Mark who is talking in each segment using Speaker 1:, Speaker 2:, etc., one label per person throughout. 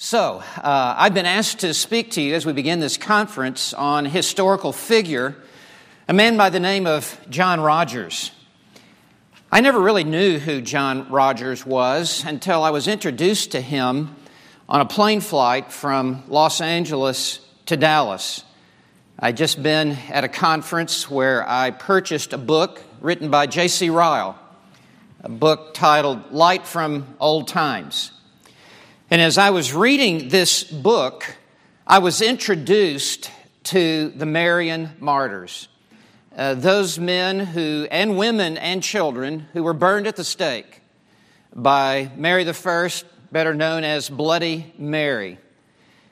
Speaker 1: So, uh, I've been asked to speak to you as we begin this conference on historical figure, a man by the name of John Rogers. I never really knew who John Rogers was until I was introduced to him on a plane flight from Los Angeles to Dallas. I'd just been at a conference where I purchased a book written by J.C. Ryle, a book titled Light from Old Times. And as I was reading this book, I was introduced to the Marian martyrs, uh, those men who, and women and children who were burned at the stake by Mary I, better known as Bloody Mary.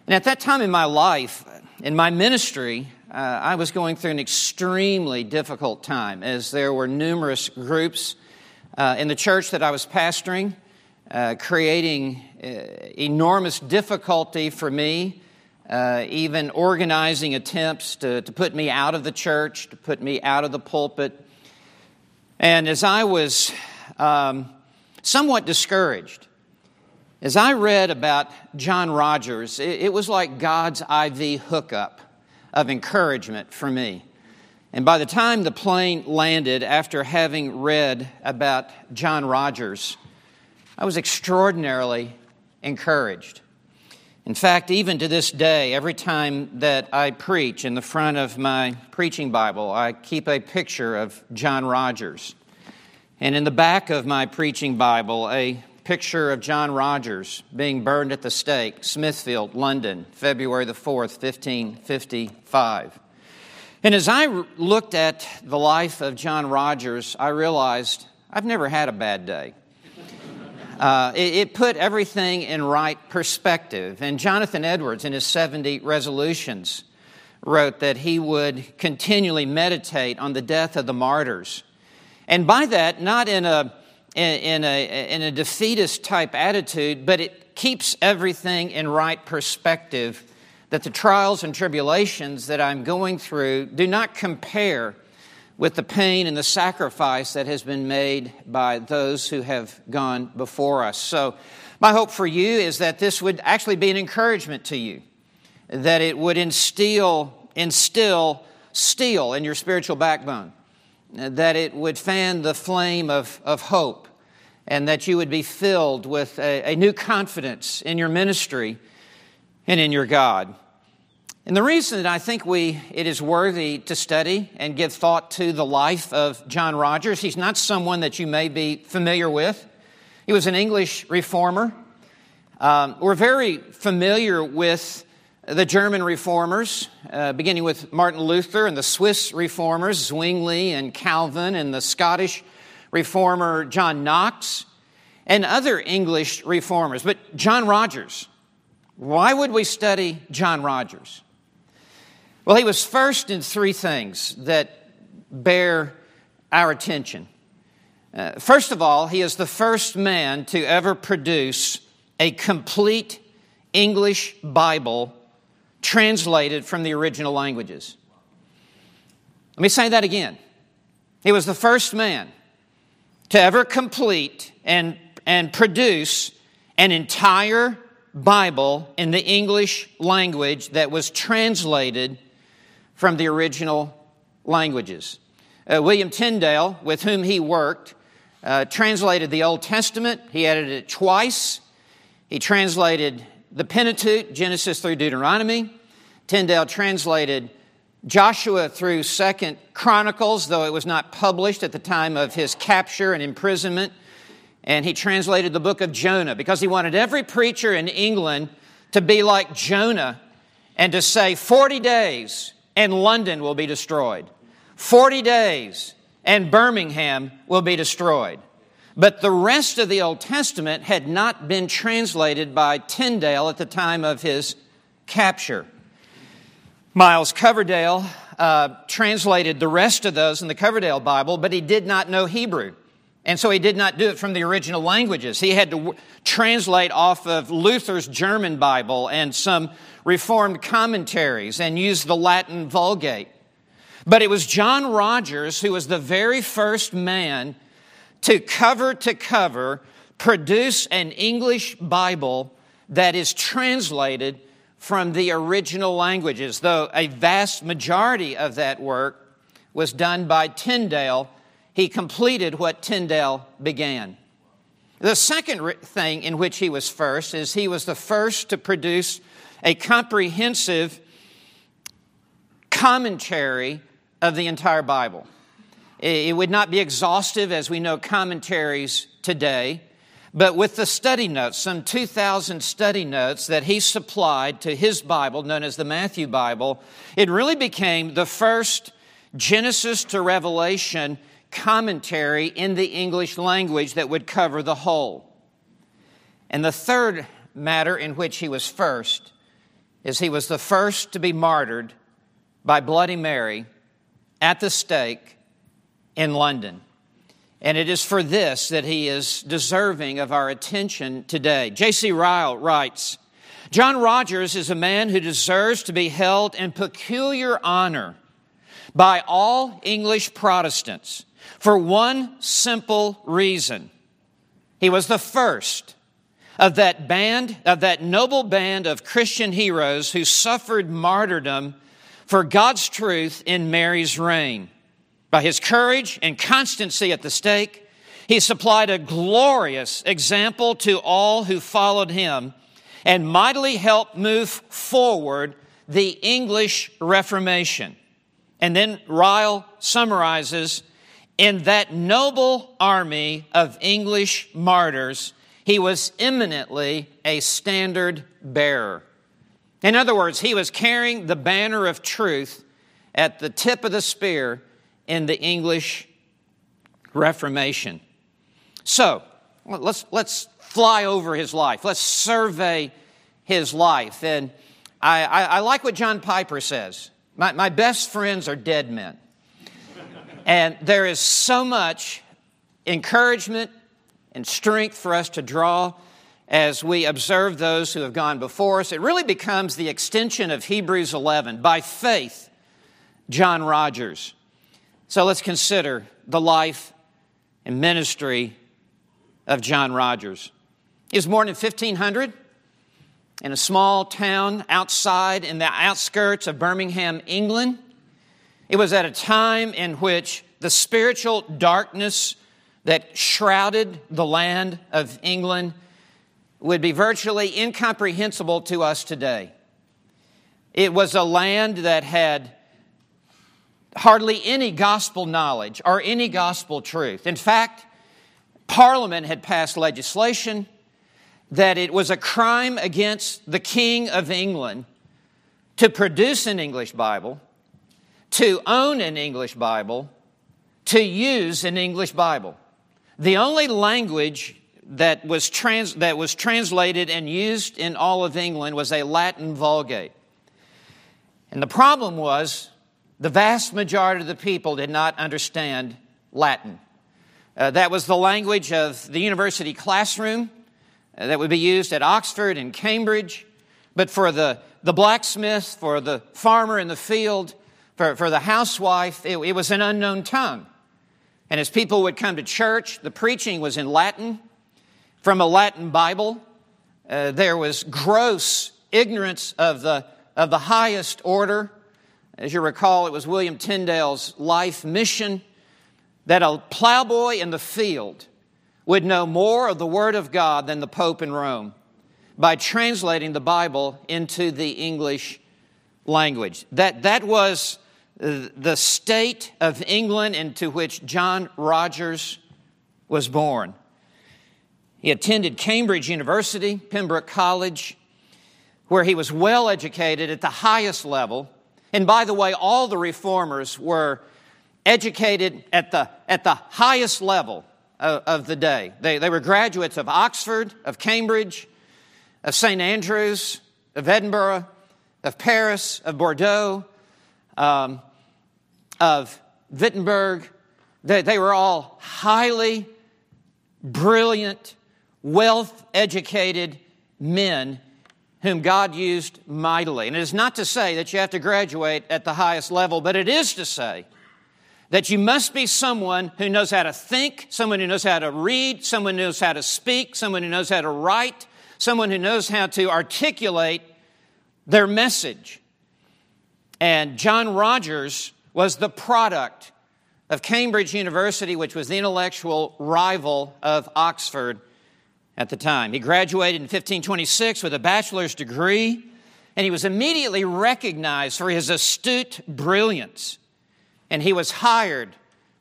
Speaker 1: And at that time in my life, in my ministry, uh, I was going through an extremely difficult time as there were numerous groups uh, in the church that I was pastoring uh, creating enormous difficulty for me, uh, even organizing attempts to, to put me out of the church, to put me out of the pulpit. And as I was um, somewhat discouraged, as I read about John Rogers, it, it was like God's IV hookup of encouragement for me. And by the time the plane landed, after having read about John Rogers, I was extraordinarily encouraged. In fact, even to this day, every time that I preach in the front of my preaching Bible, I keep a picture of John Rogers. And in the back of my preaching Bible, a picture of John Rogers being burned at the stake, Smithfield, London, February the 4th, 1555. And as I looked at the life of John Rogers, I realized I've never had a bad day. Uh, it, it, put everything in right perspective. And Jonathan Edwards, in his 70 resolutions, wrote that he would continually meditate on the death of the martyrs. And by that, not in a, in a, in a defeatist type attitude, but it keeps everything in right perspective that the trials and tribulations that I'm going through do not compare with the pain and the sacrifice that has been made by those who have gone before us. So, my hope for you is that this would actually be an encouragement to you, that it would instill, instill steel in your spiritual backbone, that it would fan the flame of, of hope, and that you would be filled with a, a new confidence in your ministry and in your God. And the reason that I think we, it is worthy to study and give thought to the life of John Rogers, he's not someone that you may be familiar with. He was an English reformer. Um, we're very familiar with the German reformers, uh, beginning with Martin Luther and the Swiss reformers, Zwingli and Calvin, and the Scottish reformer John Knox, and other English reformers. But John Rogers, why would we study John Rogers? Well, he was first in three things that bear our attention. Uh, first of all, he is the first man to ever produce a complete English Bible translated from the original languages. Let me say that again. He was the first man to ever complete and, and produce an entire Bible in the English language that was translated from the original languages. Uh, William Tyndale, with whom he worked, uh, translated the Old Testament. He edited it twice. He translated the Pentateuch, Genesis through Deuteronomy. Tyndale translated Joshua through Second Chronicles, though it was not published at the time of his capture and imprisonment. And he translated the book of Jonah because he wanted every preacher in England to be like Jonah and to say, 40 days and London will be destroyed. 40 days and Birmingham will be destroyed. But the rest of the Old Testament had not been translated by Tyndale at the time of his capture. Miles Coverdale uh, translated the rest of those in the Coverdale Bible, but he did not know Hebrew. And so he did not do it from the original languages. He had to w- translate off of Luther's German Bible and some Reformed commentaries and use the Latin Vulgate. But it was John Rogers who was the very first man to cover to cover produce an English Bible that is translated from the original languages, though a vast majority of that work was done by Tyndale. He completed what Tyndale began. The second thing in which he was first is he was the first to produce a comprehensive commentary of the entire Bible. It would not be exhaustive as we know commentaries today, but with the study notes, some 2,000 study notes that he supplied to his Bible, known as the Matthew Bible, it really became the first Genesis to Revelation commentary in the English language that would cover the whole. And the third matter in which he was first is he was the first to be martyred by Bloody Mary at the stake in London. And it is for this that he is deserving of our attention today. J.C. Ryle writes John Rogers is a man who deserves to be held in peculiar honor by all English Protestants for one simple reason. He was the first of that band, of that noble band of Christian heroes who suffered martyrdom for God's truth in Mary's reign. By his courage and constancy at the stake, he supplied a glorious example to all who followed him and mightily helped move forward the English Reformation. And then Ryle summarizes in that noble army of English martyrs, he was eminently a standard bearer. In other words, he was carrying the banner of truth at the tip of the spear in the English Reformation. So, let's, let's fly over his life. Let's survey his life. And I, I, I like what John Piper says my, my best friends are dead men. And there is so much encouragement and strength for us to draw as we observe those who have gone before us. It really becomes the extension of Hebrews 11. By faith, John Rogers. So let's consider the life and ministry of John Rogers. He was born in 1500 in a small town outside in the outskirts of Birmingham, England. It was at a time in which the spiritual darkness that shrouded the land of England would be virtually incomprehensible to us today. It was a land that had hardly any gospel knowledge or any gospel truth. In fact, Parliament had passed legislation that it was a crime against the King of England to produce an English Bible, to own an English Bible, to use an English Bible. The only language that was, trans, that was translated and used in all of England was a Latin Vulgate. And the problem was the vast majority of the people did not understand Latin. Uh, that was the language of the university classroom uh, that would be used at Oxford and Cambridge. But for the, the blacksmith, for the farmer in the field, for, for the housewife, it, it was an unknown tongue. And as people would come to church, the preaching was in Latin from a Latin Bible. Uh, there was gross ignorance of the, of the highest order. As you recall, it was William Tyndale's life mission that a plowboy in the field would know more of the Word of God than the Pope in Rome by translating the Bible into the English language. That, that was the state of England into which John Rogers was born. He attended Cambridge University, Pembroke College, where he was well educated at the highest level. And by the way, all the reformers were educated at the, at the highest level of, of the day. They, they were graduates of Oxford, of Cambridge, of St. Andrews, of Edinburgh, of Paris, of Bordeaux, um, of Wittenberg. They, they were all highly brilliant, wealth educated men whom God used mightily. And it is not to say that you have to graduate at the highest level, but it is to say that you must be someone who knows how to think, someone who knows how to read, someone who knows how to speak, someone who knows how to write, someone who knows how to articulate their message. And John Rogers was the product of Cambridge University, which was the intellectual rival of Oxford at the time. He graduated in 1526 with a bachelor's degree, and he was immediately recognized for his astute brilliance. And he was hired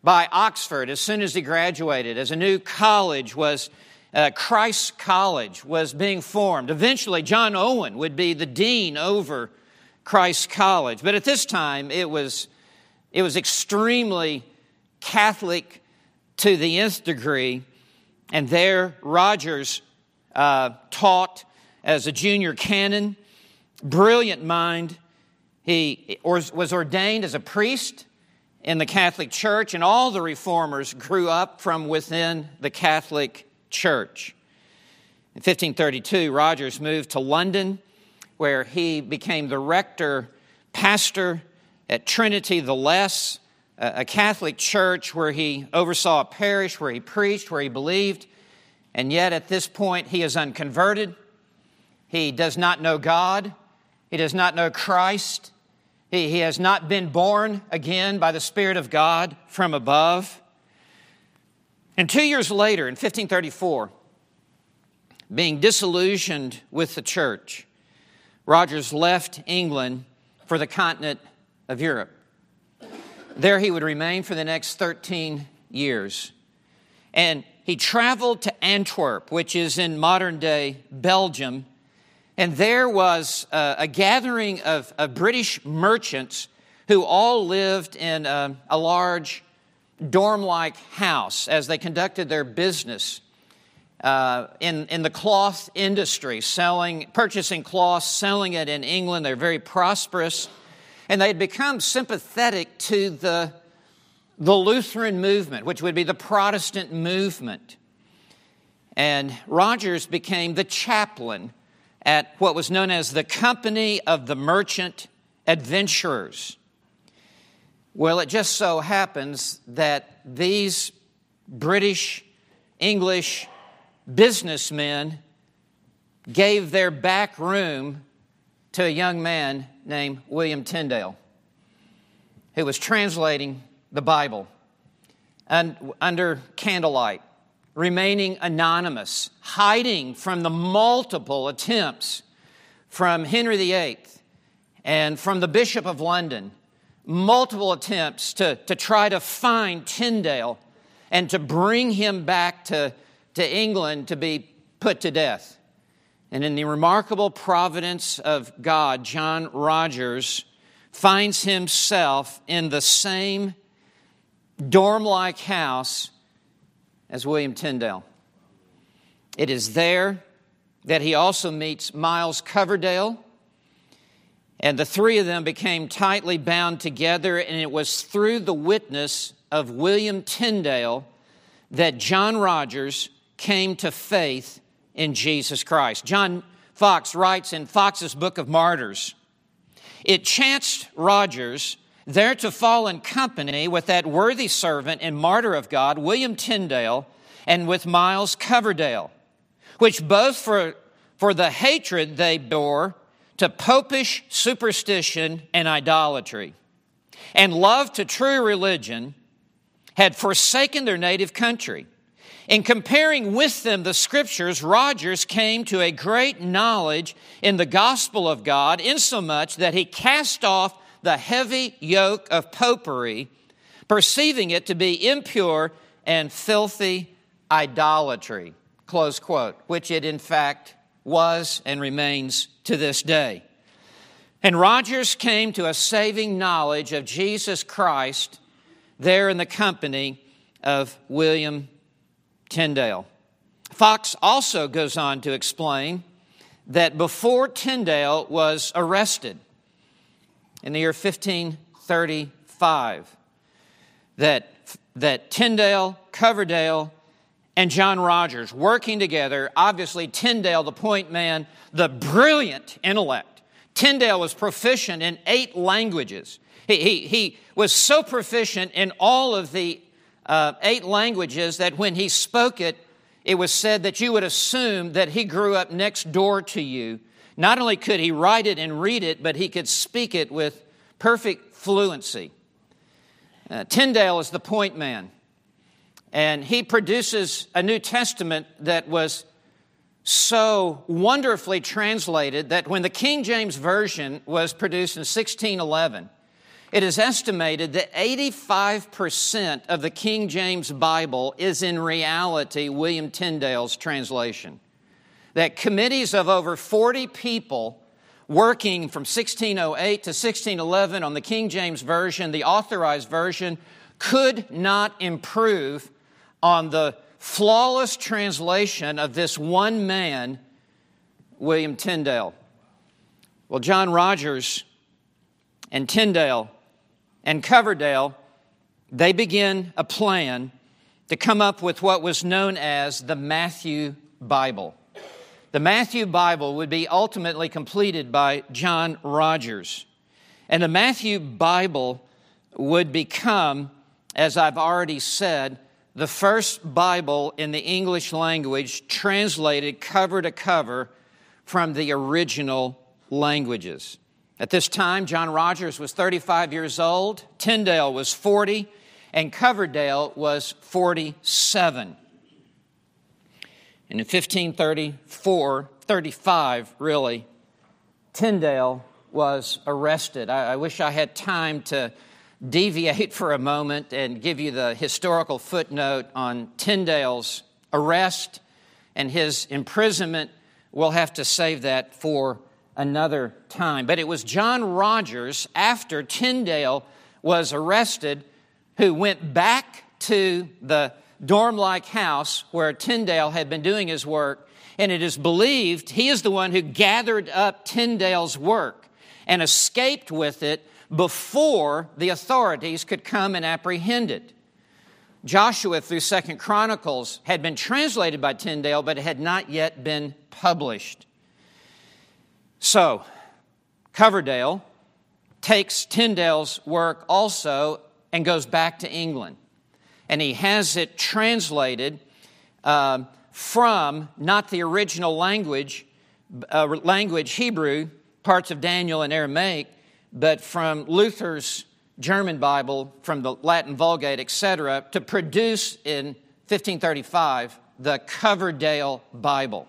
Speaker 1: by Oxford as soon as he graduated, as a new college was, uh, Christ College was being formed. Eventually, John Owen would be the dean over Christ College. But at this time, it was, it was extremely Catholic to the nth degree. And there, Rogers uh, taught as a junior canon, brilliant mind. He was ordained as a priest in the Catholic Church, and all the reformers grew up from within the Catholic Church. In 1532, Rogers moved to London, where he became the rector, pastor at Trinity the Less, a Catholic church where he oversaw a parish, where he preached, where he believed, and yet at this point he is unconverted. He does not know God. He does not know Christ. He, he has not been born again by the Spirit of God from above. And two years later, in 1534, being disillusioned with the church, Rogers left England for the continent of Europe. There he would remain for the next 13 years. And he traveled to Antwerp, which is in modern day Belgium. And there was a, a gathering of, of, British merchants who all lived in a, a large dorm like house as they conducted their business. Uh, in, in the cloth industry, selling, purchasing cloth, selling it in England. They're very prosperous. And they'd become sympathetic to the, the Lutheran movement, which would be the Protestant movement. And Rogers became the chaplain at what was known as the Company of the Merchant Adventurers. Well, it just so happens that these British, English businessmen gave their back room to a young man named William Tyndale, who was translating the Bible and under candlelight, remaining anonymous, hiding from the multiple attempts from Henry VIII and from the Bishop of London, multiple attempts to, to try to find Tyndale and to bring him back to, to England to be put to death. And in the remarkable providence of God, John Rogers finds himself in the same dorm like house as William Tyndale. It is there that he also meets Miles Coverdale, and the three of them became tightly bound together, and it was through the witness of William Tyndale that John Rogers came to faith in Jesus Christ. John Foxe writes in Foxe's Book of Martyrs It chanced Rogers there to fall in company with that worthy servant and martyr of God, William Tyndale, and with Miles Coverdale, which both for, for the hatred they bore to popish superstition and idolatry, and love to true religion, had forsaken their native country in comparing with them the scriptures, Rogers came to a great knowledge in the gospel of God, insomuch that he cast off the heavy yoke of popery, perceiving it to be impure and filthy idolatry. Close quote, which it in fact was and remains to this day. And Rogers came to a saving knowledge of Jesus Christ there in the company of William Tyndale. Foxe also goes on to explain that before Tyndale was arrested in the year 1535, that, that Tyndale, Coverdale, and John Rogers working together, obviously Tyndale, the point man, the brilliant intellect. Tyndale was proficient in eight languages. He, he, he was so proficient in all of the uh, eight languages that when he spoke it, it was said that you would assume that he grew up next door to you. Not only could he write it and read it, but he could speak it with perfect fluency. Uh, Tyndale is the point man, and he produces a New Testament that was so wonderfully translated that when the King James Version was produced in 1611, it is estimated that 85% of the King James Bible is in reality William Tyndale's translation. That committees of over 40 people working from 1608 to 1611 on the King James Version, the authorized version, could not improve on the flawless translation of this one man, William Tyndale. Well, John Rogers and Tyndale and Coverdale, they begin a plan to come up with what was known as the Matthew Bible. The Matthew Bible would be ultimately completed by John Rogers. And the Matthew Bible would become, as I've already said, the first Bible in the English language translated cover to cover from the original languages. At this time, John Rogers was 35 years old, Tyndale was 40, and Coverdale was 47. And in 1534, 35 really, Tyndale was arrested. I, I wish I had time to deviate for a moment and give you the historical footnote on Tyndale's arrest and his imprisonment. We'll have to save that for another time. But it was John Rogers, after Tyndale was arrested, who went back to the dorm like house where Tyndale had been doing his work. And it is believed he is the one who gathered up Tyndale's work and escaped with it before the authorities could come and apprehend it. Joshua through Second Chronicles had been translated by Tyndale, but it had not yet been published. So, Coverdale takes Tyndale's work also and goes back to England. And he has it translated uh, from not the original language, uh, language Hebrew, parts of Daniel and Aramaic, but from Luther's German Bible, from the Latin Vulgate, etc., to produce in 1535 the Coverdale Bible.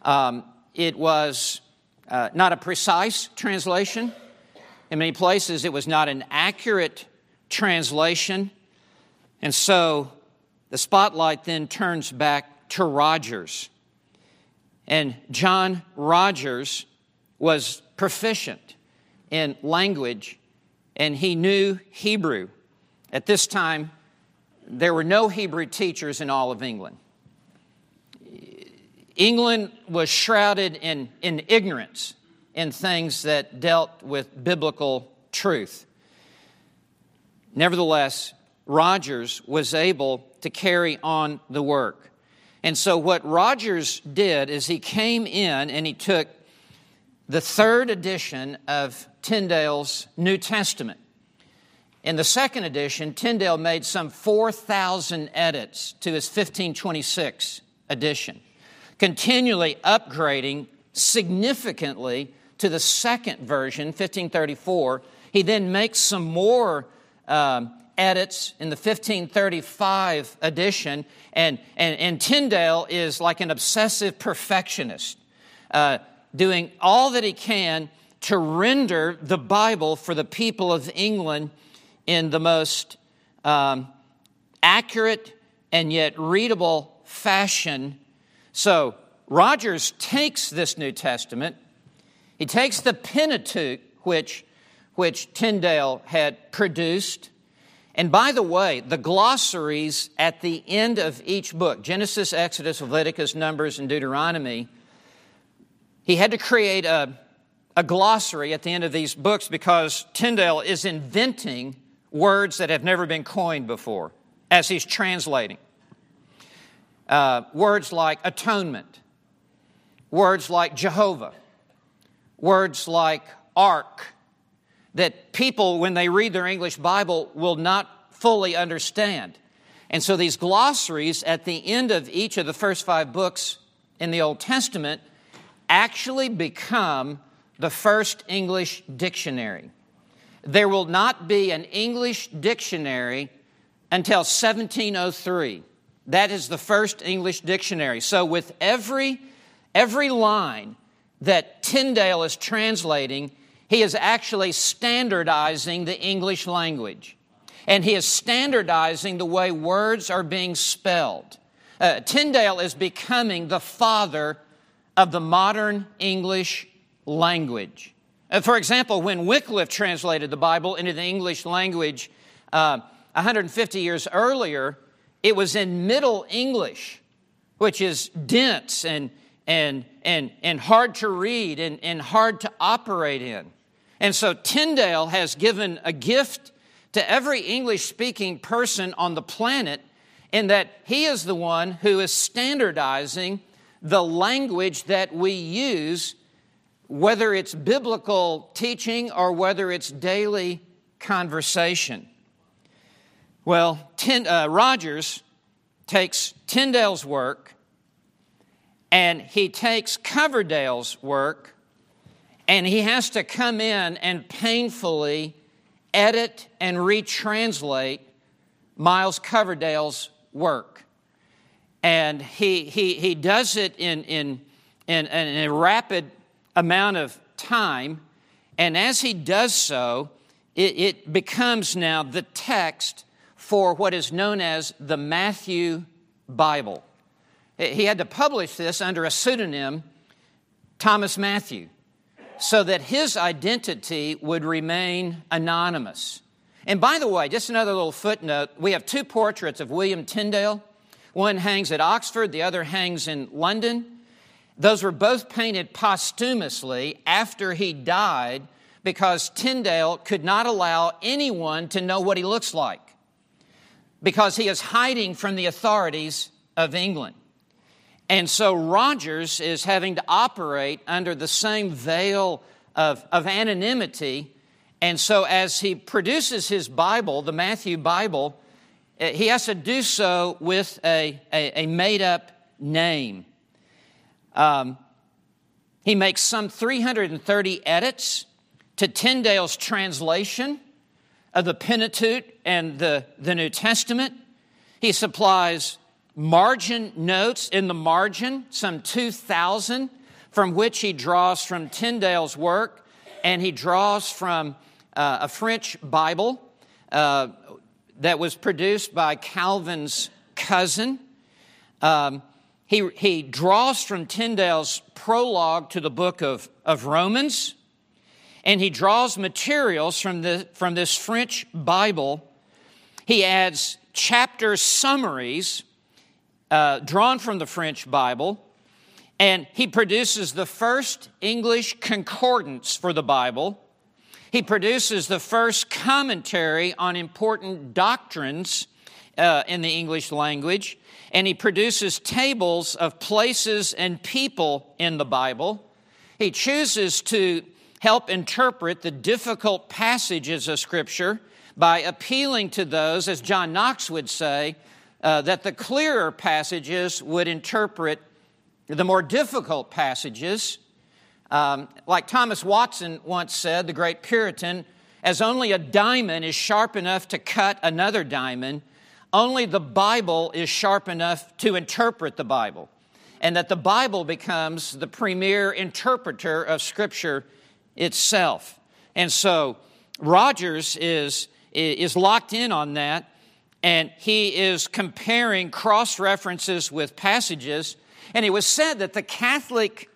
Speaker 1: Um, it was uh, not a precise translation. In many places, it was not an accurate translation. And so the spotlight then turns back to Rogers. And John Rogers was proficient in language, and he knew Hebrew. At this time, there were no Hebrew teachers in all of England. England was shrouded in, in ignorance in things that dealt with biblical truth. Nevertheless, Rogers was able to carry on the work. And so, what Rogers did is he came in and he took the third edition of Tyndale's New Testament. In the second edition, Tyndale made some 4,000 edits to his 1526 edition, continually upgrading significantly to the second version, 1534. He then makes some more um, edits in the 1535 edition, and, and, and Tyndale is like an obsessive perfectionist. Uh, doing all that he can to render the Bible for the people of England in the most um, accurate and yet readable fashion. So, Rogers takes this New Testament, he takes the Pentateuch, which, which Tyndale had produced. And by the way, the glossaries at the end of each book Genesis, Exodus, Leviticus, Numbers, and Deuteronomy he had to create a, a glossary at the end of these books because Tyndale is inventing words that have never been coined before as he's translating. Uh, words like atonement, words like Jehovah, words like ark, that people, when they read their English Bible, will not fully understand. And so these glossaries at the end of each of the first five books in the Old Testament actually become the first English dictionary. There will not be an English dictionary until 1703. That is the first English dictionary. So, with every, every line that Tyndale is translating, he is actually standardizing the English language. And he is standardizing the way words are being spelled. Uh, Tyndale is becoming the father of the modern English language. Uh, for example, when Wycliffe translated the Bible into the English language uh, 150 years earlier, it was in Middle English, which is dense and, and, and, and hard to read and, and hard to operate in. And so Tyndale has given a gift to every English speaking person on the planet in that he is the one who is standardizing the language that we use, whether it's biblical teaching or whether it's daily conversation. Well, Ten, uh, Rogers takes Tyndale's work and he takes Coverdale's work and he has to come in and painfully edit and retranslate Miles Coverdale's work. And he, he, he does it in, in, in, in a rapid amount of time. And as he does so, it, it becomes now the text for what is known as the Matthew Bible. He had to publish this under a pseudonym, Thomas Matthew so that his identity would remain anonymous. And by the way, just another little footnote we have two portraits of William Tyndale. One hangs at Oxford, the other hangs in London. Those were both painted posthumously after he died because Tyndale could not allow anyone to know what he looks like because he is hiding from the authorities of England. And so Rogers is having to operate under the same veil of, of anonymity. And so as he produces his Bible, the Matthew Bible, eh, he has to do so with a, a, a made up name. Um, he makes some 330 edits to Tyndale's translation of the Pentateuch and the, the New Testament. He supplies margin notes in the margin, some 2,000, from which he draws from Tyndale's work, and he draws from uh, a French Bible uh, that was produced by Calvin's cousin. Um, he, he draws from Tyndale's prologue to the book of, of Romans, and he draws materials from, the, from this French Bible. He adds chapter summaries uh, drawn from the French Bible, and he produces the first English concordance for the Bible. He produces the first commentary on important doctrines uh, in the English language, and he produces tables of places and people in the Bible. He chooses to help interpret the difficult passages of Scripture by appealing to those, as John Knox would say, uh, that the clearer passages would interpret the more difficult passages. Um, like Thomas Watson once said, the great Puritan, as only a diamond is sharp enough to cut another diamond, only the Bible is sharp enough to interpret the Bible. And that the Bible becomes the premier interpreter of Scripture itself. And so Rogers is, is locked in on that and he is comparing cross references with passages. And it was said that the Catholic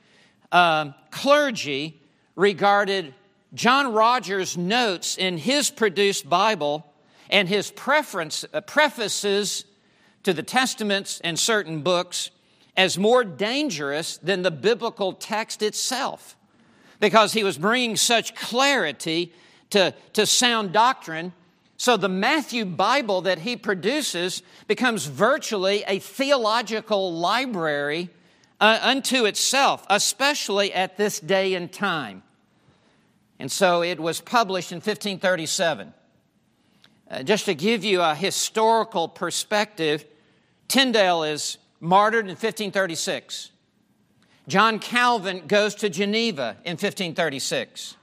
Speaker 1: um, clergy regarded John Rogers' notes in his produced Bible and his preference, uh, prefaces to the Testaments and certain books as more dangerous than the biblical text itself because he was bringing such clarity to, to sound doctrine so the Matthew Bible that he produces becomes virtually a theological library uh, unto itself, especially at this day and time. And so it was published in 1537. Uh, just to give you a historical perspective, Tyndale is martyred in 1536. John Calvin goes to Geneva in 1536.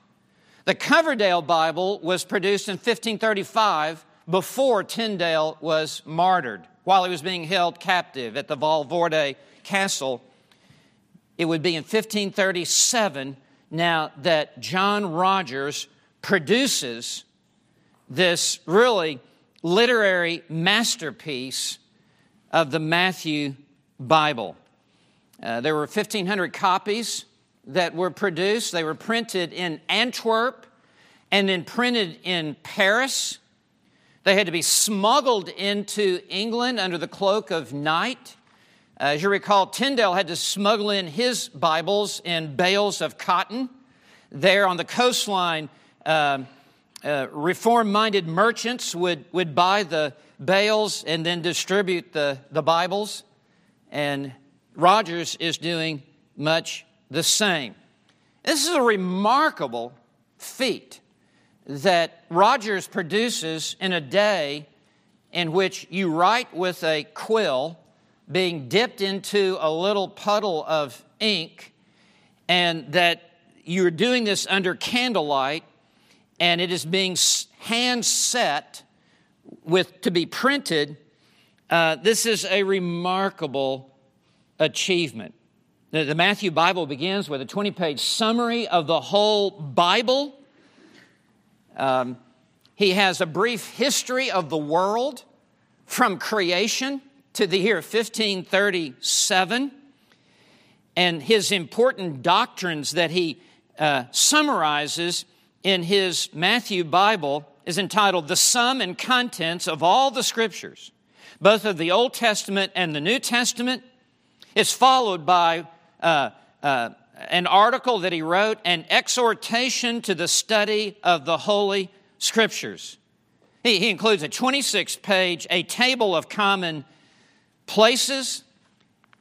Speaker 1: The Coverdale Bible was produced in 1535 before Tyndale was martyred while he was being held captive at the Vilvoorde Castle. It would be in 1537 now that John Rogers produces this really literary masterpiece of the Matthew Bible. Uh, there were 1,500 copies that were produced. They were printed in Antwerp and then printed in Paris. They had to be smuggled into England under the cloak of night. Uh, as you recall, Tyndale had to smuggle in his Bibles in bales of cotton. There on the coastline, uh, uh, reform minded merchants would, would buy the bales and then distribute the, the Bibles. And Rogers is doing much the same. This is a remarkable feat that Rogers produces in a day in which you write with a quill being dipped into a little puddle of ink, and that you're doing this under candlelight, and it is being hand set with to be printed. Uh, this is a remarkable achievement. The, the Matthew Bible begins with a 20 page summary of the whole Bible. Um, he has a brief history of the world from creation to the year 1537 and his important doctrines that he uh, summarizes in his Matthew Bible is entitled The Sum and Contents of All the Scriptures, both of the Old Testament and the New Testament. It's followed by uh, uh, an article that he wrote, an exhortation to the study of the Holy Scriptures. He, he includes a 26 page, a table of common places.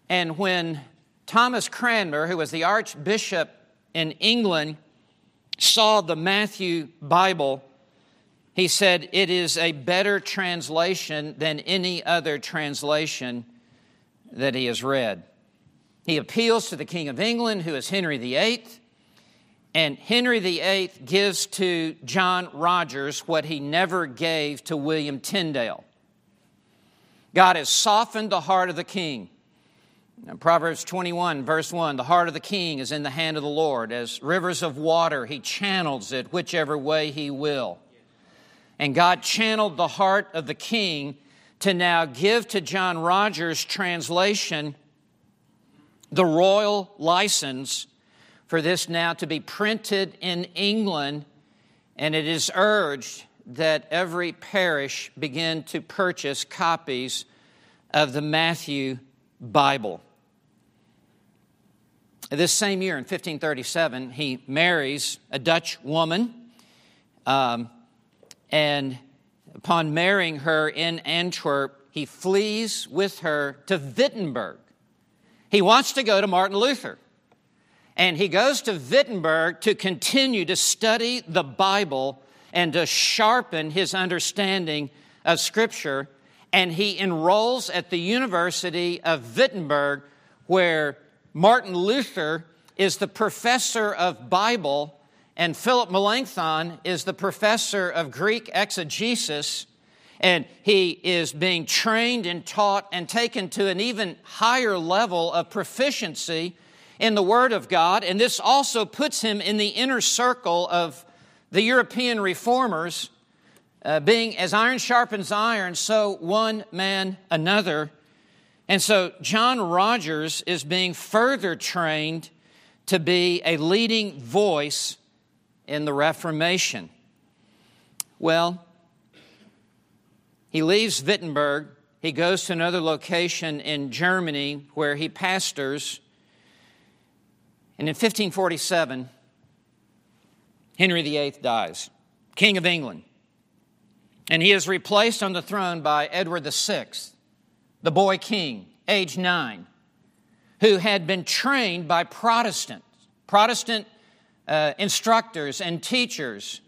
Speaker 1: And when Thomas Cranmer, who was the Archbishop in England, saw the Matthew Bible, he said, It is a better translation than any other translation that he has read. He appeals to the King of England, who is Henry VIII, and Henry VIII gives to John Rogers what he never gave to William Tyndale. God has softened the heart of the king. In Proverbs 21, verse 1 The heart of the king is in the hand of the Lord. As rivers of water, he channels it whichever way he will. And God channeled the heart of the king to now give to John Rogers' translation the royal license for this now to be printed in England, and it is urged that every parish begin to purchase copies of the Matthew Bible. This same year, in 1537, he marries a Dutch woman. Um, and upon marrying her in Antwerp, he flees with her to Wittenberg. He wants to go to Martin Luther. And he goes to Wittenberg to continue to study the Bible and to sharpen his understanding of Scripture. And he enrolls at the University of Wittenberg, where Martin Luther is the professor of Bible and Philip Melanchthon is the professor of Greek exegesis, and he is being trained and taught and taken to an even higher level of proficiency in the Word of God. And this also puts him in the inner circle of the European reformers, uh, being as iron sharpens iron, so one man another. And so John Rogers is being further trained to be a leading voice in the Reformation? Well, he leaves Wittenberg. He goes to another location in Germany where he pastors. And in 1547, Henry VIII dies, King of England. And he is replaced on the throne by Edward VI, the boy king, age nine, who had been trained by Protestants, Protestant uh, instructors and teachers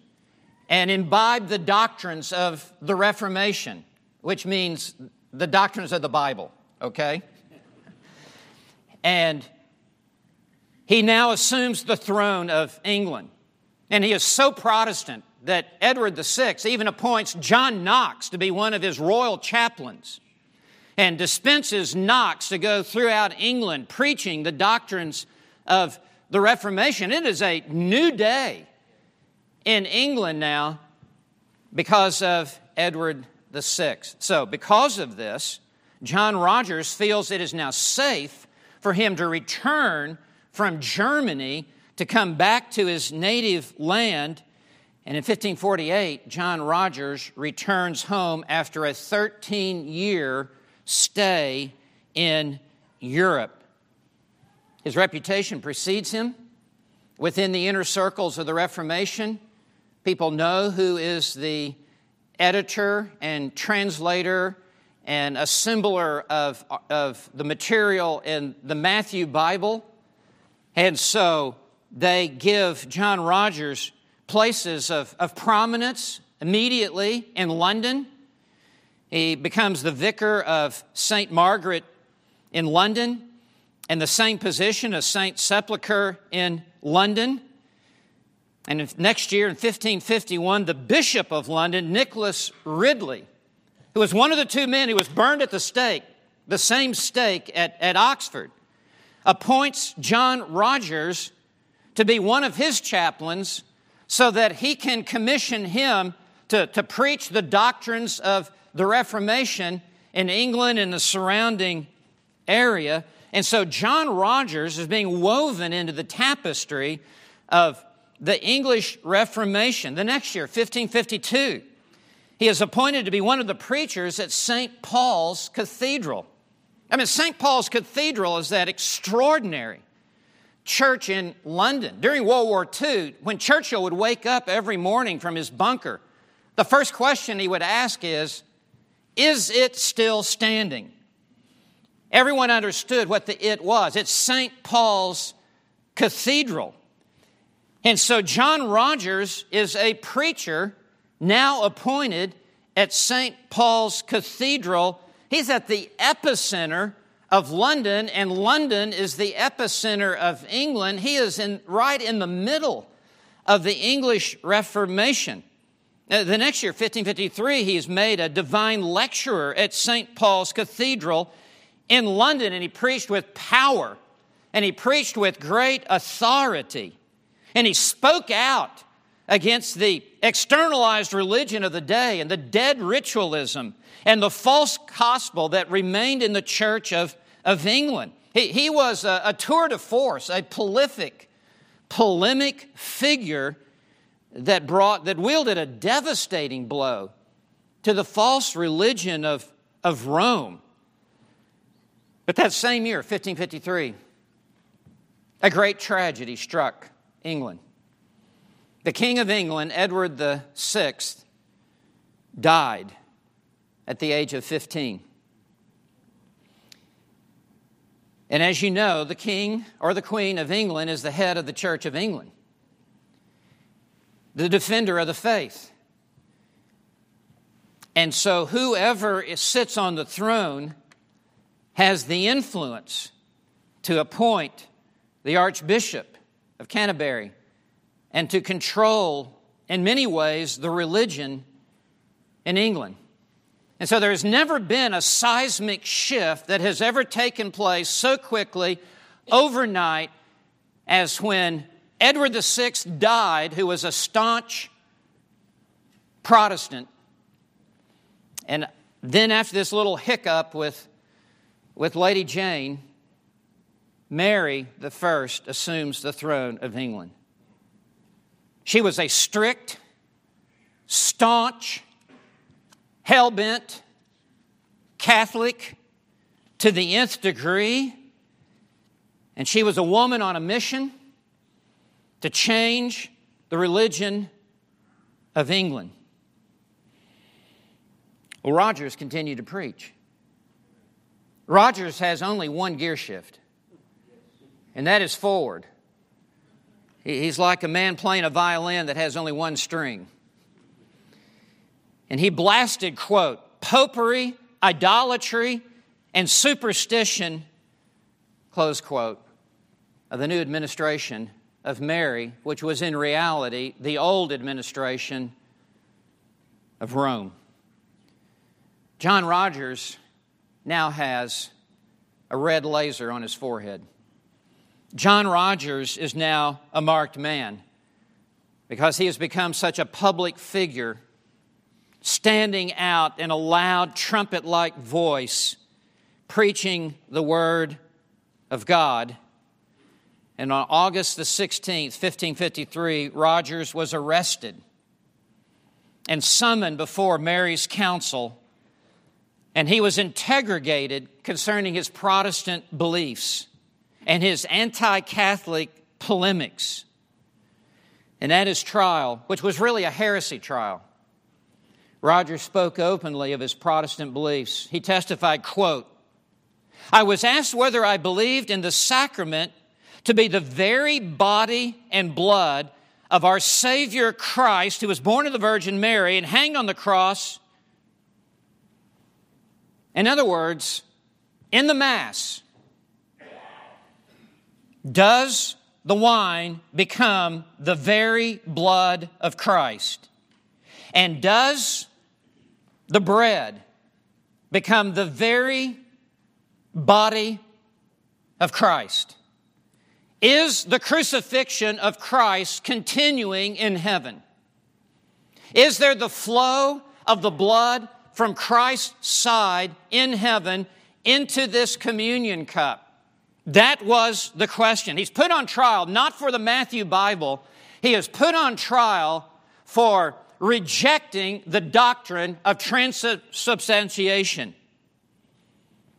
Speaker 1: and imbibe the doctrines of the Reformation, which means the doctrines of the Bible, okay? And he now assumes the throne of England. And he is so Protestant that Edward VI even appoints John Knox to be one of his royal chaplains and dispenses Knox to go throughout England preaching the doctrines of the Reformation. It is a new day in England now because of Edward VI. So, because of this, John Rogers feels it is now safe for him to return from Germany to come back to his native land. And in 1548, John Rogers returns home after a 13 year stay in Europe. His reputation precedes him. Within the inner circles of the Reformation, people know who is the editor and translator and assembler of, of the material in the Matthew Bible. And so they give John Rogers places of, of prominence immediately in London. He becomes the vicar of St. Margaret in London and the same position as St. Sepulchre in London. And next year, in 1551, the Bishop of London, Nicholas Ridley, who was one of the two men who was burned at the stake, the same stake at, at Oxford, appoints John Rogers to be one of his chaplains so that he can commission him to, to preach the doctrines of the Reformation in England and the surrounding area. And so John Rogers is being woven into the tapestry of the English Reformation. The next year, 1552, he is appointed to be one of the preachers at St. Paul's Cathedral. I mean, St. Paul's Cathedral is that extraordinary church in London. During World War II, when Churchill would wake up every morning from his bunker, the first question he would ask is, Is it still standing? Everyone understood what the it was. It's St. Paul's Cathedral. And so John Rogers is a preacher now appointed at St. Paul's Cathedral. He's at the epicenter of London, and London is the epicenter of England. He is in, right in the middle of the English Reformation. Uh, the next year, 1553, he's made a divine lecturer at St. Paul's Cathedral in London, and he preached with power and he preached with great authority. And he spoke out against the externalized religion of the day and the dead ritualism and the false gospel that remained in the church of, of England. He, he was a, a tour de force, a prolific, polemic figure that brought, that wielded a devastating blow to the false religion of, of Rome. But that same year, 1553, a great tragedy struck England. The King of England, Edward VI, died at the age of 15. And as you know, the King or the Queen of England is the head of the Church of England, the defender of the faith. And so, whoever sits on the throne has the influence to appoint the Archbishop of Canterbury and to control, in many ways, the religion in England. And so there has never been a seismic shift that has ever taken place so quickly overnight as when Edward VI died, who was a staunch Protestant. And then, after this little hiccup with with Lady Jane, Mary First assumes the throne of England. She was a strict, staunch, hell bent Catholic to the nth degree, and she was a woman on a mission to change the religion of England. Well, Rogers continued to preach. Rogers has only one gear shift, and that is forward. He's like a man playing a violin that has only one string. And he blasted, quote, popery, idolatry, and superstition, close quote, of the new administration of Mary, which was in reality the old administration of Rome. John Rogers now has a red laser on his forehead. John Rogers is now a marked man because he has become such a public figure, standing out in a loud, trumpet like voice, preaching the Word of God. And on August the 16th, 1553, Rogers was arrested and summoned before Mary's council, and he was interrogated concerning his Protestant beliefs and his anti Catholic polemics. And at his trial, which was really a heresy trial, Rogers spoke openly of his Protestant beliefs. He testified, quote, I was asked whether I believed in the sacrament to be the very body and blood of our Savior Christ, who was born of the Virgin Mary and hanged on the cross. In other words, in the Mass, does the wine become the very blood of Christ? And does the bread become the very body of Christ? Is the crucifixion of Christ continuing in heaven? Is there the flow of the blood from Christ's side in heaven into this communion cup? That was the question. He's put on trial not for the Matthew Bible, he is put on trial for rejecting the doctrine of transubstantiation.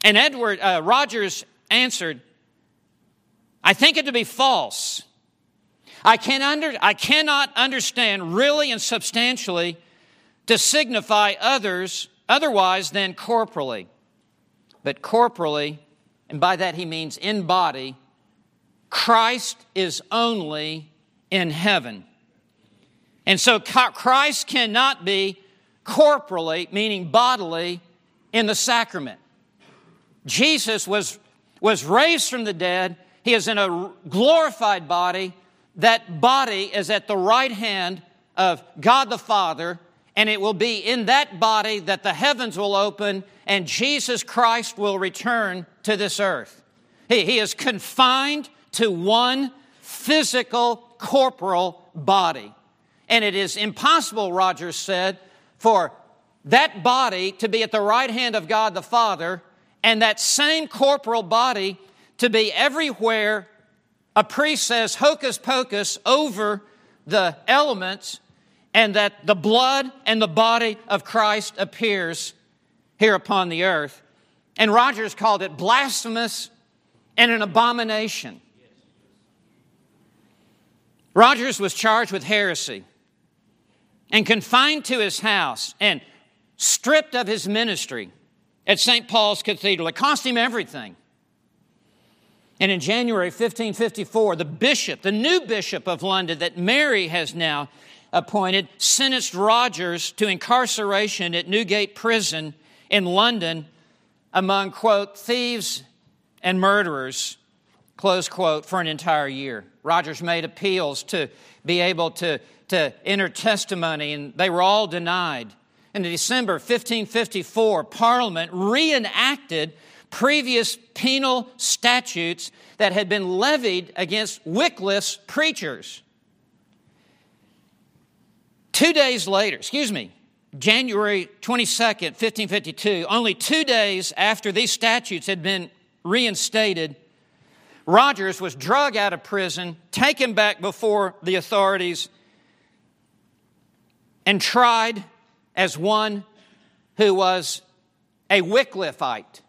Speaker 1: And Edward uh, Rogers answered, I think it to be false. I, can under, I cannot understand really and substantially to signify others otherwise than corporally. But corporally, and by that he means in body, Christ is only in heaven. And so Christ cannot be corporally, meaning bodily, in the sacrament. Jesus was, was raised from the dead he is in a glorified body. That body is at the right hand of God the Father, and it will be in that body that the heavens will open and Jesus Christ will return to this earth. He, he is confined to one physical, corporal body. And it is impossible, Rogers said, for that body to be at the right hand of God the Father and that same corporal body to be everywhere a priest says hocus pocus over the elements and that the blood and the body of Christ appears here upon the earth. And Rogers called it blasphemous and an abomination. Rogers was charged with heresy and confined to his house and stripped of his ministry at St. Paul's Cathedral. It cost him everything. And in January 1554, the bishop, the new bishop of London that Mary has now appointed, sentenced Rogers to incarceration at Newgate Prison in London among, quote, thieves and murderers, close quote, for an entire year. Rogers made appeals to be able to, to enter testimony, and they were all denied. In December 1554, Parliament reenacted previous penal statutes that had been levied against Wycliffe's preachers. Two days later, excuse me, January 22nd, 1552, only two days after these statutes had been reinstated, Rogers was drug out of prison, taken back before the authorities, and tried as one who was a Wycliffite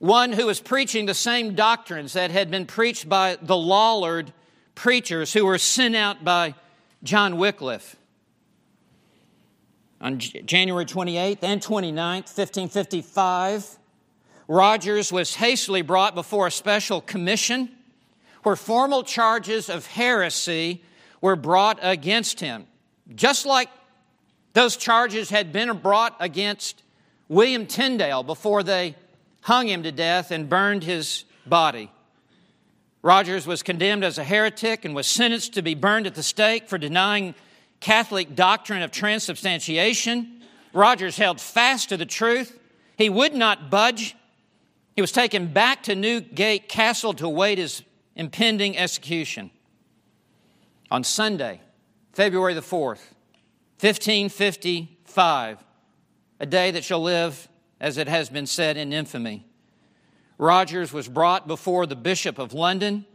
Speaker 1: one who was preaching the same doctrines that had been preached by the Lollard preachers who were sent out by John Wycliffe. On January 28th and 29th, 1555, Rogers was hastily brought before a special commission where formal charges of heresy were brought against him. Just like Those charges had been brought against William Tyndale before they hung him to death and burned his body. Rogers was condemned as a heretic and was sentenced to be burned at the stake for denying Catholic doctrine of transubstantiation. Rogers held fast to the truth. He would not budge. He was taken back to Newgate Castle to await his impending execution. On Sunday, February the 4th, 1555, a day that shall live, as it has been said, in infamy. Rogers was brought before the Bishop of London.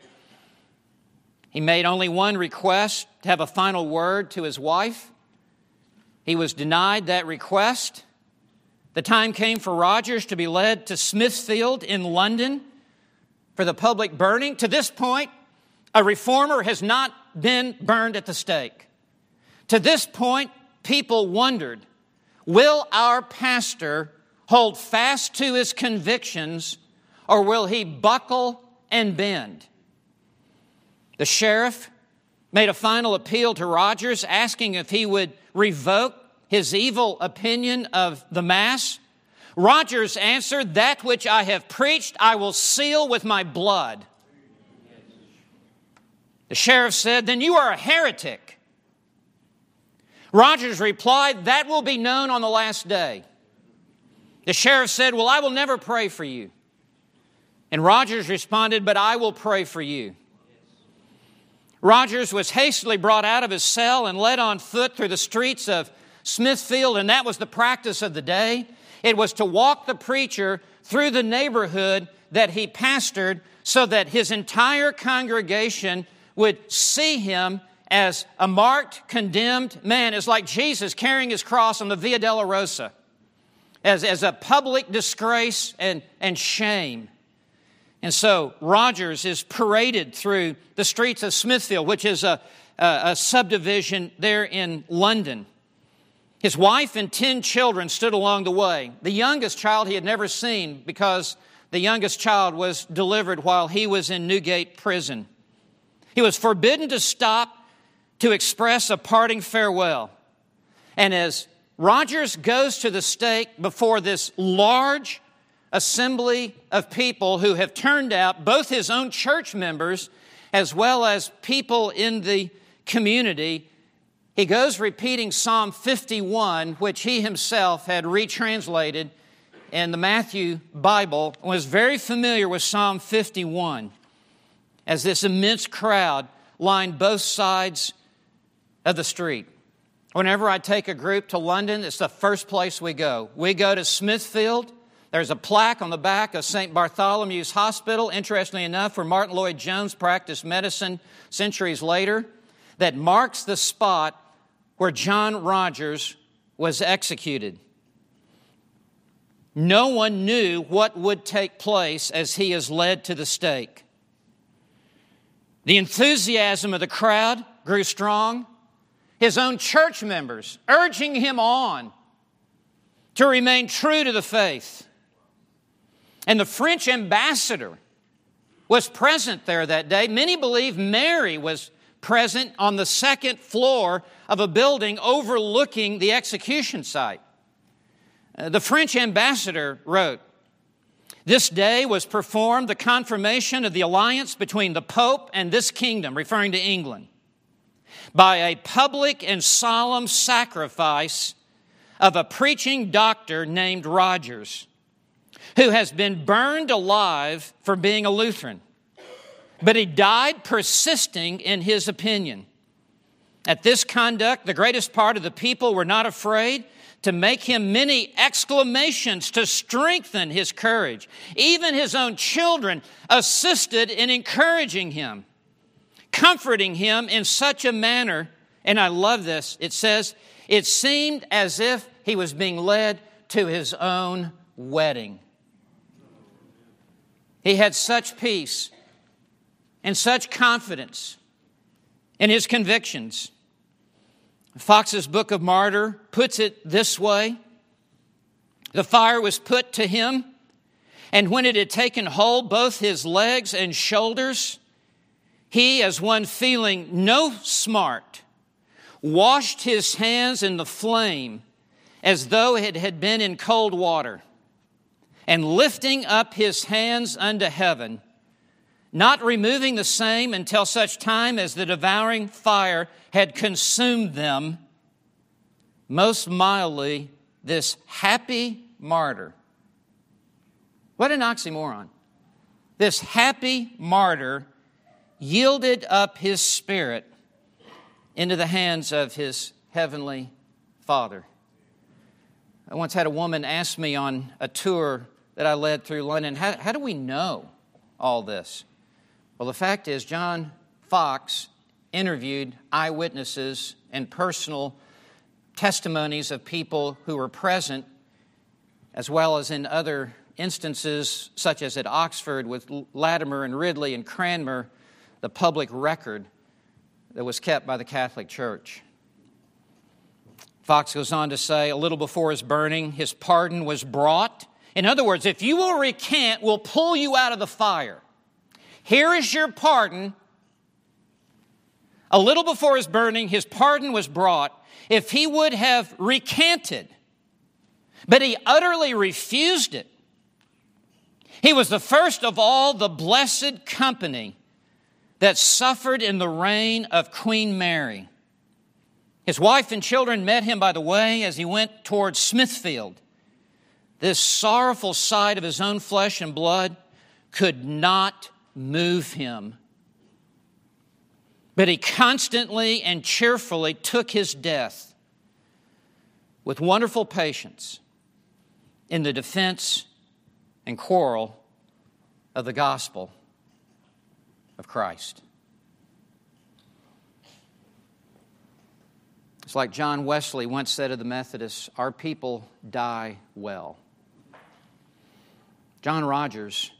Speaker 1: He made only one request to have a final word to his wife. He was denied that request. The time came for Rogers to be led to Smithfield in London for the public burning. To this point, a reformer has not been burned at the stake. To this point, people wondered will our pastor hold fast to his convictions or will he buckle and bend? The sheriff made a final appeal to Rogers asking if he would revoke his evil opinion of the Mass. Rogers answered, That which I have preached, I will seal with my blood. The sheriff said, Then you are a heretic. Rogers replied, That will be known on the last day. The sheriff said, Well, I will never pray for you. And Rogers responded, But I will pray for you. Rogers was hastily brought out of his cell and led on foot through the streets of Smithfield, and that was the practice of the day. It was to walk the preacher through the neighborhood that he pastored so that his entire congregation would see him as a marked, condemned man. It's like Jesus carrying his cross on the Via Dolorosa as, as a public disgrace and, and shame. And so Rogers is paraded through the streets of Smithfield, which is a, a, a subdivision there in London. His wife and 10 children stood along the way. The youngest child he had never seen because the youngest child was delivered while he was in Newgate prison. He was forbidden to stop to express a parting farewell. And as Rogers goes to the stake before this large assembly of people who have turned out, both his own church members as well as people in the community. He goes repeating Psalm 51, which he himself had retranslated in the Matthew Bible, was very familiar with Psalm 51 as this immense crowd lined both sides of the street. Whenever I take a group to London, it's the first place we go. We go to Smithfield there's a plaque on the back of St. Bartholomew's Hospital, interestingly enough, where Martyn Lloyd-Jones practiced medicine centuries later, that marks the spot where John Rogers was executed. No one knew what would take place as he is led to the stake. The enthusiasm of the crowd grew strong. His own church members urging him on to remain true to the faith. And the French ambassador was present there that day. Many believe Mary was present on the second floor of a building overlooking the execution site. Uh, the French ambassador wrote, This day was performed the confirmation of the alliance between the Pope and this kingdom, referring to England, by a public and solemn sacrifice of a preaching doctor named Rogers who has been burned alive for being a Lutheran. But he died persisting in his opinion. At this conduct, the greatest part of the people were not afraid to make him many exclamations to strengthen his courage. Even his own children assisted in encouraging him, comforting him in such a manner. And I love this. It says, it seemed as if he was being led to his own wedding. He had such peace and such confidence in his convictions. Foxe's Book of Martyr puts it this way The fire was put to him, and when it had taken hold both his legs and shoulders, he, as one feeling no smart, washed his hands in the flame as though it had been in cold water, and lifting up his hands unto heaven, not removing the same until such time as the devouring fire had consumed them, most mildly, this happy martyr. What an oxymoron. This happy martyr yielded up his spirit into the hands of his heavenly Father. I once had a woman ask me on a tour that I led through London, how, how do we know all this? Well, the fact is, John Foxe interviewed eyewitnesses and personal testimonies of people who were present, as well as in other instances, such as at Oxford with Latimer and Ridley and Cranmer, the public record that was kept by the Catholic Church. Foxe goes on to say, a little before his burning, his pardon was brought. In other words, if you will recant, we'll pull you out of the fire. Here is your pardon. A little before his burning, his pardon was brought. If he would have recanted, but he utterly refused it, he was the first of all the blessed company that suffered in the reign of Queen Mary. His wife and children met him by the way as he went towards Smithfield. This sorrowful sight of his own flesh and blood could not move him. But he constantly and cheerfully took his death with wonderful patience in the defense and quarrel of the gospel of Christ. It's like John Wesley once said of the Methodists our people die well. John Rogers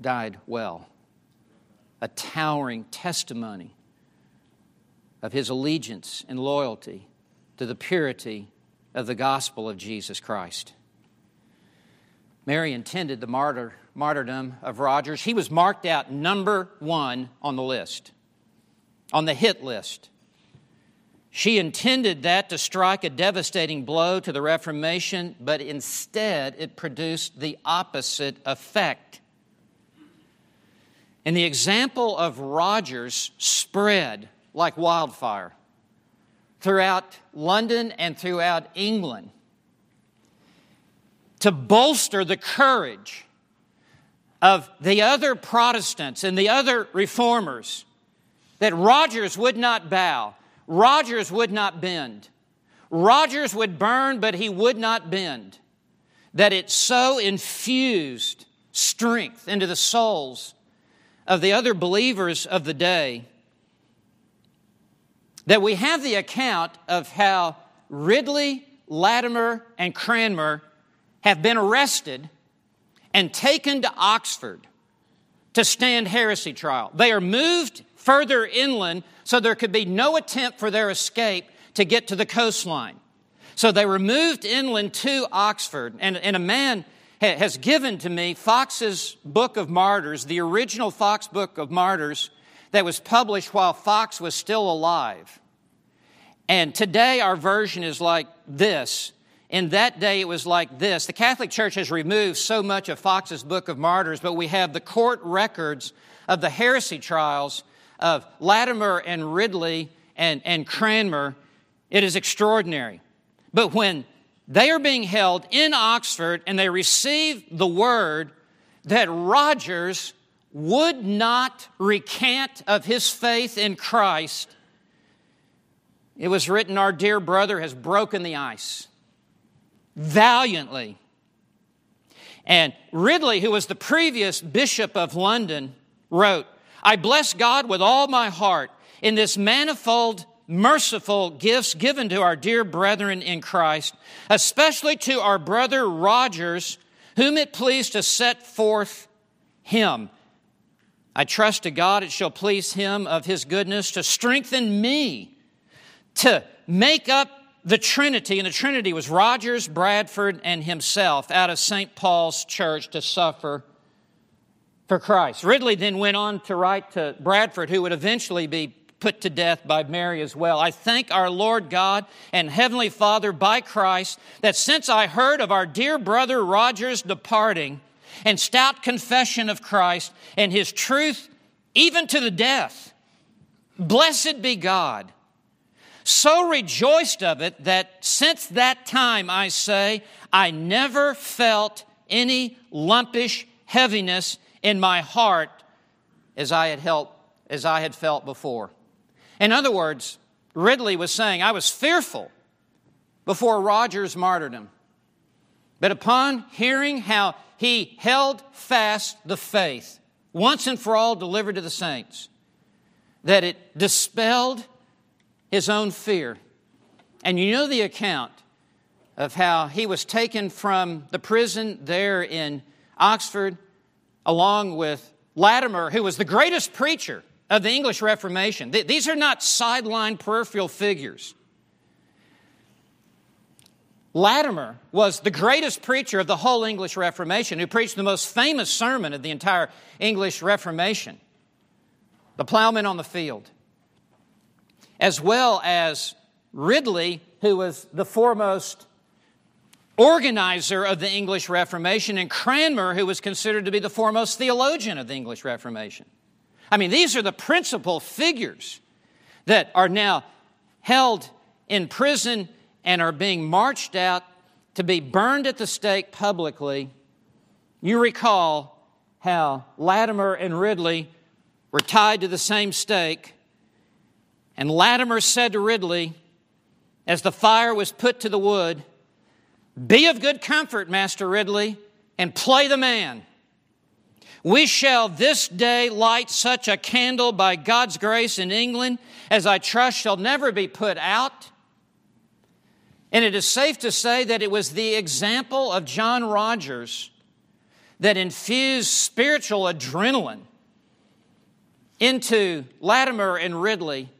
Speaker 1: died well, a towering testimony of his allegiance and loyalty to the purity of the gospel of Jesus Christ. Mary intended the martyr, martyrdom of Rogers. He was marked out number one on the list, on the hit list. She intended that to strike a devastating blow to the Reformation, but instead it produced the opposite effect. And the example of Rogers spread like wildfire throughout London and throughout England to bolster the courage of the other Protestants and the other reformers that Rogers would not bow Rogers would not bend. Rogers would burn, but he would not bend. That it so infused strength into the souls of the other believers of the day that we have the account of how Ridley, Latimer, and Cranmer have been arrested and taken to Oxford to stand heresy trial. They are moved further inland so there could be no attempt for their escape to get to the coastline. So they were moved inland to Oxford, and, and a man ha- has given to me Foxe's Book of Martyrs, the original Foxe Book of Martyrs that was published while Foxe was still alive. And today our version is like this. In that day, it was like this. The Catholic Church has removed so much of Foxe's Book of Martyrs, but we have the court records of the heresy trials of Latimer and Ridley and, and Cranmer, it is extraordinary. But when they are being held in Oxford and they receive the word that Rogers would not recant of his faith in Christ, it was written, Our dear brother has broken the ice valiantly. And Ridley, who was the previous Bishop of London, wrote, I bless God with all my heart in this manifold merciful gifts given to our dear brethren in Christ, especially to our brother Rogers, whom it pleased to set forth him. I trust to God it shall please him of his goodness to strengthen me to make up the Trinity, and the Trinity was Rogers, Bradford, and himself out of St. Paul's Church to suffer for Christ. Ridley then went on to write to Bradford, who would eventually be put to death by Mary as well. I thank our Lord God and Heavenly Father by Christ that since I heard of our dear brother Roger's departing and stout confession of Christ and his truth even to the death, blessed be God, so rejoiced of it that since that time, I say, I never felt any lumpish heaviness in my heart as I had, felt, as I had felt before. In other words, Ridley was saying, I was fearful before Roger's martyrdom. But upon hearing how he held fast the faith, once and for all delivered to the saints, that it dispelled his own fear. And you know the account of how he was taken from the prison there in Oxford, along with Latimer, who was the greatest preacher of the English Reformation. These are not sideline peripheral figures. Latimer was the greatest preacher of the whole English Reformation, who preached the most famous sermon of the entire English Reformation the plowman on the field, as well as Ridley, who was the foremost organizer of the English Reformation, and Cranmer, who was considered to be the foremost theologian of the English Reformation. I mean, these are the principal figures that are now held in prison and are being marched out to be burned at the stake publicly. You recall how Latimer and Ridley were tied to the same stake, and Latimer said to Ridley, as the fire was put to the wood, be of good comfort, Master Ridley, and play the man. We shall this day light such a candle by God's grace in England as I trust shall never be put out. And it is safe to say that it was the example of John Rogers that infused spiritual adrenaline into Latimer and Ridley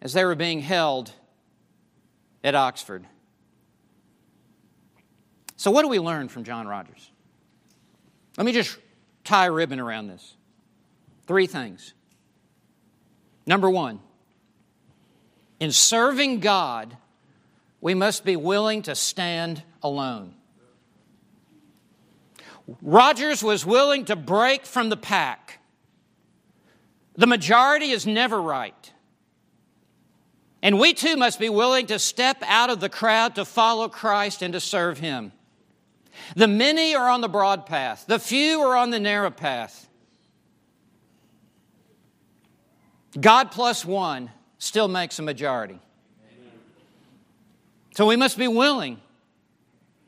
Speaker 1: as they were being held at Oxford. So, what do we learn from John Rogers? Let me just tie a ribbon around this. Three things. Number one, in serving God, we must be willing to stand alone. Rogers was willing to break from the pack. The majority is never right. And we too must be willing to step out of the crowd to follow Christ and to serve Him. The many are on the broad path, the few are on the narrow path. God plus one still makes a majority. So we must be willing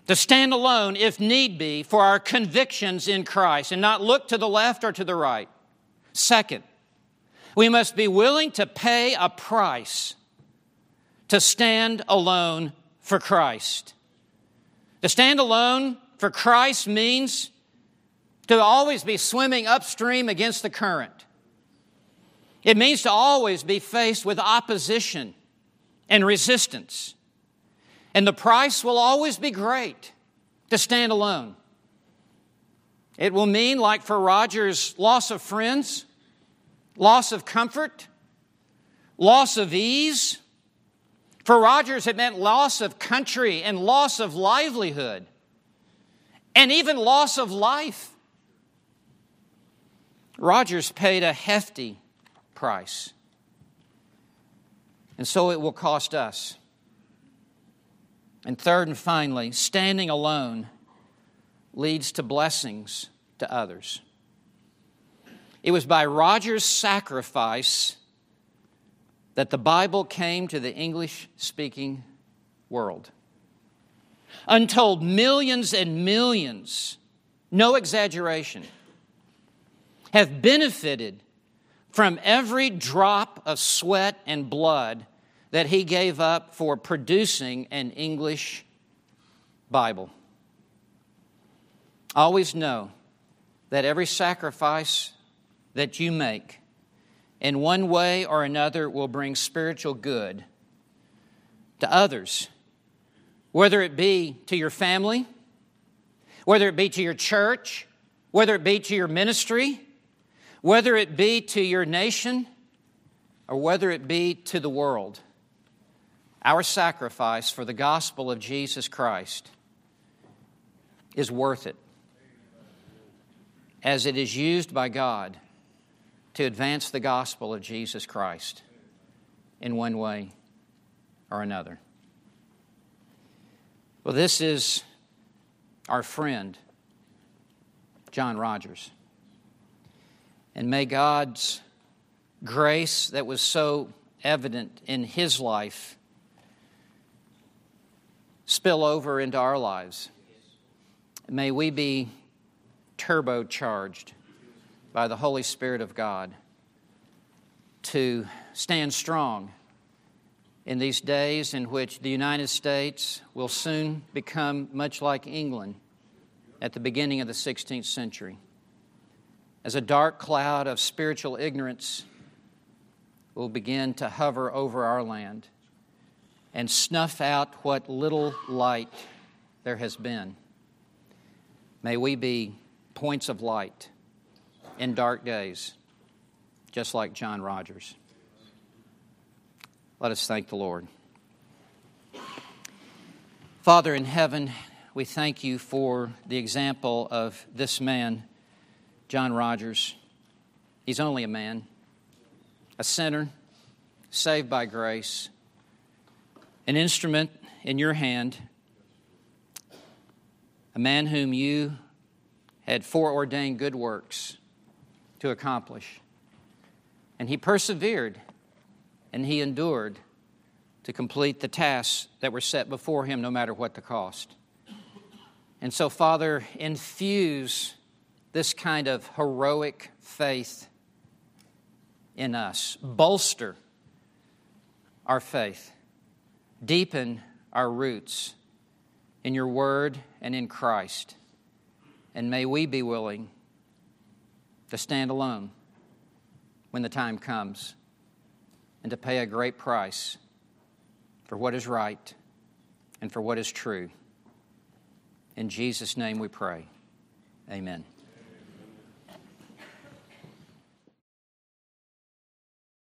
Speaker 1: to stand alone, if need be, for our convictions in Christ and not look to the left or to the right. Second, we must be willing to pay a price to stand alone for Christ. To stand alone for Christ means to always be swimming upstream against the current. It means to always be faced with opposition and resistance. And the price will always be great to stand alone. It will mean, like for Rogers, loss of friends, loss of comfort, loss of ease, for Rogers, it meant loss of country and loss of livelihood, and even loss of life. Rogers paid a hefty price. And so it will cost us. And third and finally, standing alone leads to blessings to others. It was by Rogers' sacrifice that the Bible came to the English speaking world. Untold millions and millions, no exaggeration, have benefited from every drop of sweat and blood that he gave up for producing an English Bible. Always know that every sacrifice that you make in one way or another will bring spiritual good to others, whether it be to your family, whether it be to your church, whether it be to your ministry, whether it be to your nation, or whether it be to the world, our sacrifice for the gospel of Jesus Christ is worth it as it is used by God to advance the gospel of Jesus Christ in one way or another. Well, this is our friend, John Rogers. And may God's grace that was so evident in his life spill over into our lives. May we be turbocharged by the Holy Spirit of God to stand strong in these days in which the United States will soon become much like England at the beginning of the 16th century. As a dark cloud of spiritual ignorance will begin to hover over our land and snuff out what little light there has been. May we be points of light in dark days, just like John Rogers. Let us thank the Lord. Father in heaven, we thank you for the example of this man, John Rogers. He's only a man, a sinner, saved by grace, an instrument in your hand, a man whom you had foreordained good works to accomplish. And he persevered and he endured to complete the tasks that were set before him, no matter what the cost. And so, Father, infuse this kind of heroic faith in us, bolster our faith, deepen our roots in your word and in Christ. And may we be willing to stand alone when the time comes and to pay a great price for what is right and for what is true. In Jesus' name we pray. Amen.